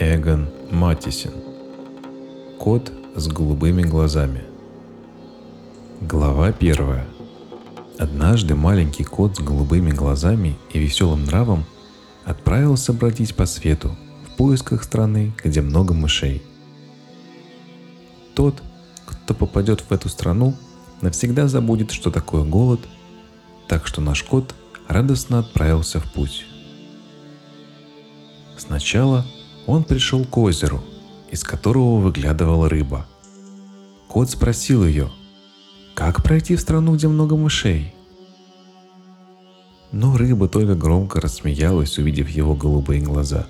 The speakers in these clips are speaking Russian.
Эгон Матисин. Кот с голубыми глазами. Глава первая. Однажды маленький кот с голубыми глазами и веселым нравом отправился бродить по свету в поисках страны, где много мышей. Тот, кто попадет в эту страну, навсегда забудет, что такое голод, так что наш кот радостно отправился в путь. Сначала он пришел к озеру, из которого выглядывала рыба. Кот спросил ее, как пройти в страну, где много мышей? Но рыба только громко рассмеялась, увидев его голубые глаза,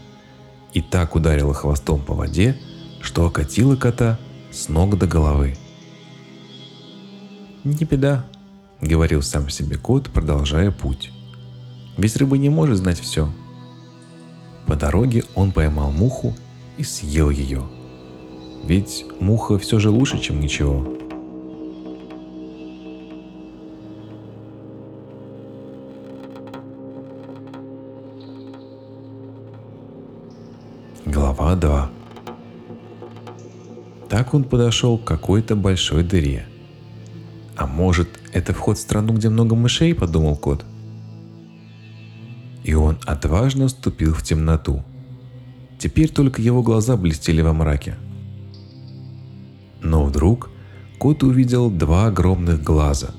и так ударила хвостом по воде, что окатила кота с ног до головы. «Не беда», — говорил сам себе кот, продолжая путь. «Ведь рыба не может знать все». По дороге он поймал муху и съел ее. Ведь муха все же лучше, чем ничего. Глава 2 Так он подошел к какой-то большой дыре. А может, это вход в страну, где много мышей, подумал кот. И он отважно вступил в темноту. Теперь только его глаза блестели во мраке. Но вдруг кот увидел два огромных глаза,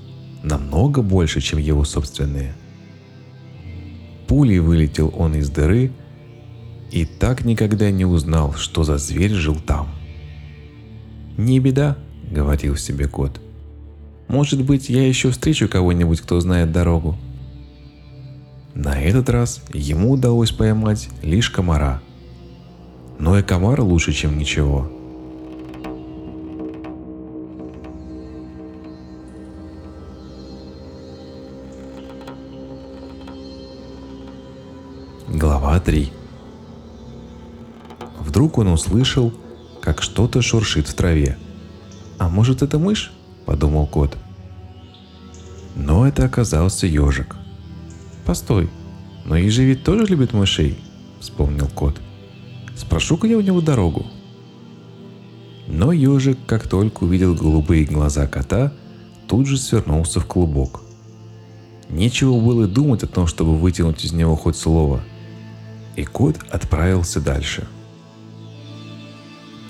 намного больше, чем его собственные. Пулей вылетел он из дыры и так никогда не узнал, что за зверь жил там. «Не беда», — говорил себе кот. «Может быть, я еще встречу кого-нибудь, кто знает дорогу». На этот раз ему удалось поймать лишь комара. Но и комар лучше, чем ничего. Глава 3 Вдруг он услышал, как что-то шуршит в траве. «А может, это мышь?» – подумал кот. Но это оказался ежик. «Постой, но ежи ведь тоже любит мышей?» – вспомнил кот. «Спрошу-ка я у него дорогу». Но ежик, как только увидел голубые глаза кота, тут же свернулся в клубок. Нечего было думать о том, чтобы вытянуть из него хоть слово. И кот отправился дальше –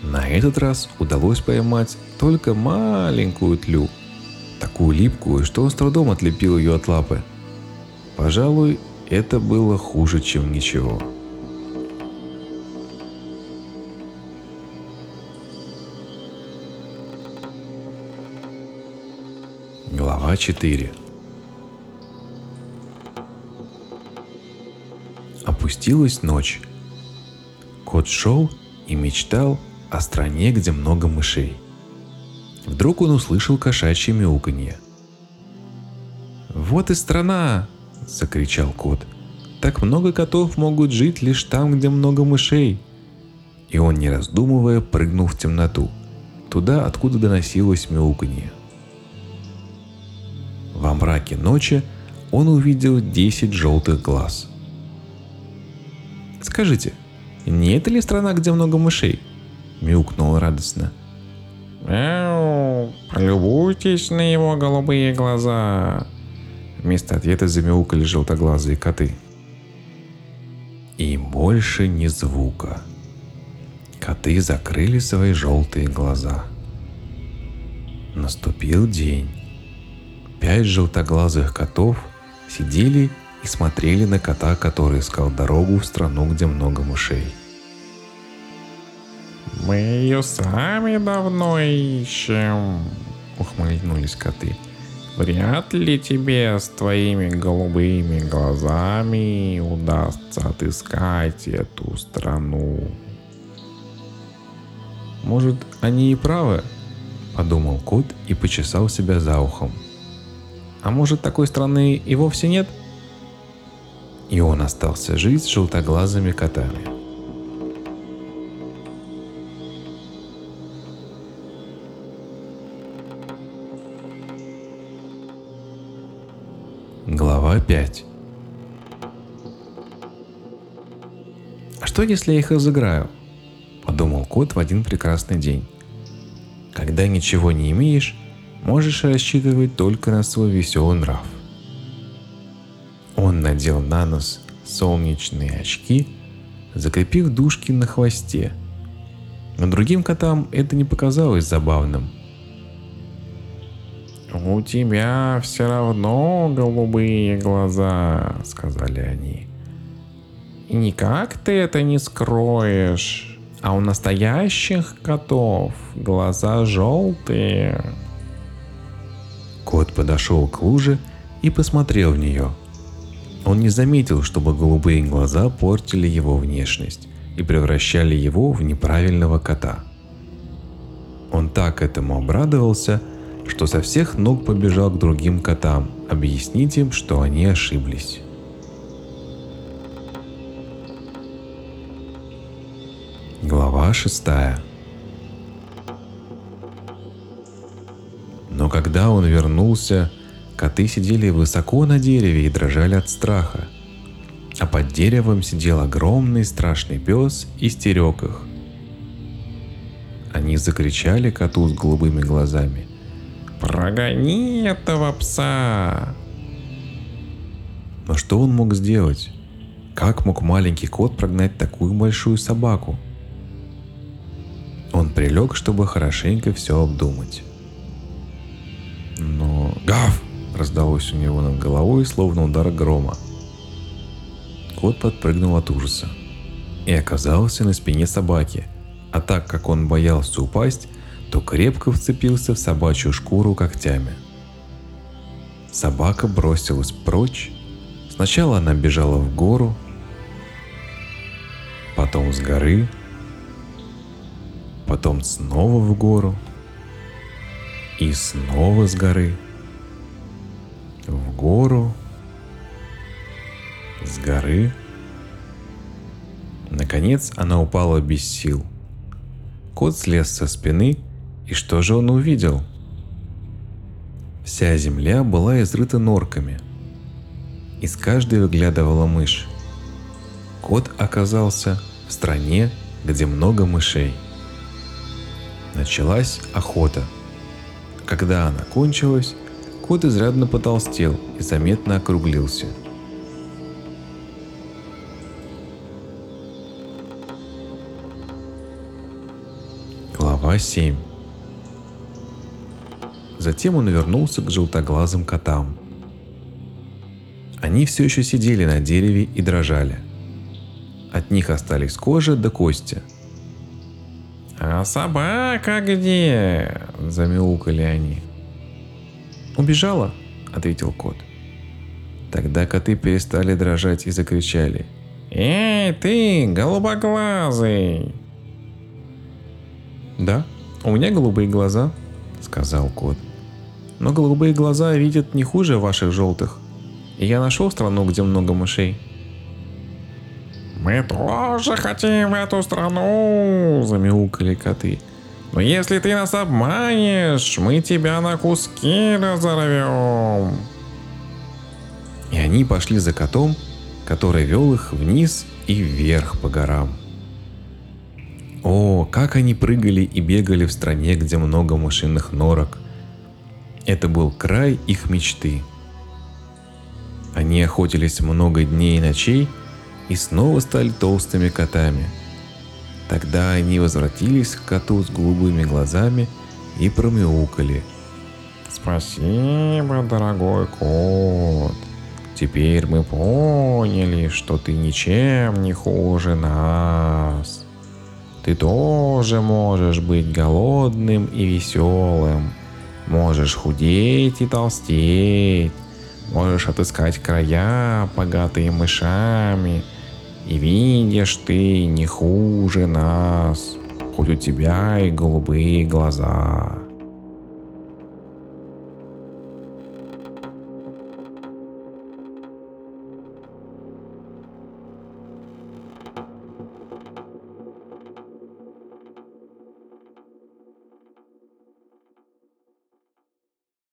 на этот раз удалось поймать только маленькую тлю, такую липкую, что он с трудом отлепил ее от лапы. Пожалуй, это было хуже, чем ничего. Глава 4 Опустилась ночь. Кот шел и мечтал о стране, где много мышей. Вдруг он услышал кошачье мяуканье. «Вот и страна!» – закричал кот. «Так много котов могут жить лишь там, где много мышей!» И он, не раздумывая, прыгнул в темноту, туда, откуда доносилось мяуканье. Во мраке ночи он увидел десять желтых глаз. «Скажите, не это ли страна, где много мышей?» мяукнул радостно. «Мяу, полюбуйтесь на его голубые глаза!» Вместо ответа замяукали желтоглазые коты. И больше ни звука. Коты закрыли свои желтые глаза. Наступил день. Пять желтоглазых котов сидели и смотрели на кота, который искал дорогу в страну, где много мышей. Мы ее сами давно ищем, ухмыльнулись коты. Вряд ли тебе с твоими голубыми глазами удастся отыскать эту страну. Может, они и правы, подумал кот и почесал себя за ухом. А может, такой страны и вовсе нет? И он остался жить с желтоглазыми котами. Глава 5 «А что, если я их разыграю?» кот в один прекрасный день. Когда ничего не имеешь, можешь рассчитывать только на свой веселый нрав. Он надел на нос солнечные очки, закрепив дужки на хвосте. Но другим котам это не показалось забавным. «У тебя все равно голубые глаза», — сказали они. «И никак ты это не скроешь, а у настоящих котов глаза желтые». Кот подошел к луже и посмотрел в нее. Он не заметил, чтобы голубые глаза портили его внешность и превращали его в неправильного кота. Он так этому обрадовался, что со всех ног побежал к другим котам, объяснить им, что они ошиблись. Глава шестая. Но когда он вернулся, коты сидели высоко на дереве и дрожали от страха. А под деревом сидел огромный страшный пес и стерег их. Они закричали коту с голубыми глазами. «Прогони этого пса!» Но что он мог сделать? Как мог маленький кот прогнать такую большую собаку? Он прилег, чтобы хорошенько все обдумать. Но гав! раздалось у него над головой, словно удар грома. Кот подпрыгнул от ужаса и оказался на спине собаки, а так как он боялся упасть, то крепко вцепился в собачью шкуру когтями. Собака бросилась прочь. Сначала она бежала в гору, потом с горы, потом снова в гору и снова с горы, в гору, с горы. Наконец она упала без сил. Кот слез со спины и что же он увидел? Вся земля была изрыта норками. Из каждой выглядывала мышь. Кот оказался в стране, где много мышей. Началась охота. Когда она кончилась, кот изрядно потолстел и заметно округлился. Глава 7 Затем он вернулся к желтоглазым котам. Они все еще сидели на дереве и дрожали. От них остались кожа до кости. «А собака где?» – замяукали они. «Убежала», – ответил кот. Тогда коты перестали дрожать и закричали. «Эй, ты, голубоглазый!» «Да, у меня голубые глаза», — сказал кот. Но голубые глаза видят не хуже ваших желтых. И я нашел страну, где много мышей. «Мы тоже хотим в эту страну!» – замяукали коты. «Но если ты нас обманешь, мы тебя на куски разорвем!» И они пошли за котом, который вел их вниз и вверх по горам. О, как они прыгали и бегали в стране, где много мышиных норок – это был край их мечты. Они охотились много дней и ночей и снова стали толстыми котами. Тогда они возвратились к коту с голубыми глазами и промяукали. «Спасибо, дорогой кот. Теперь мы поняли, что ты ничем не хуже нас. Ты тоже можешь быть голодным и веселым, Можешь худеть и толстеть. Можешь отыскать края, богатые мышами. И видишь ты не хуже нас, хоть у тебя и голубые глаза.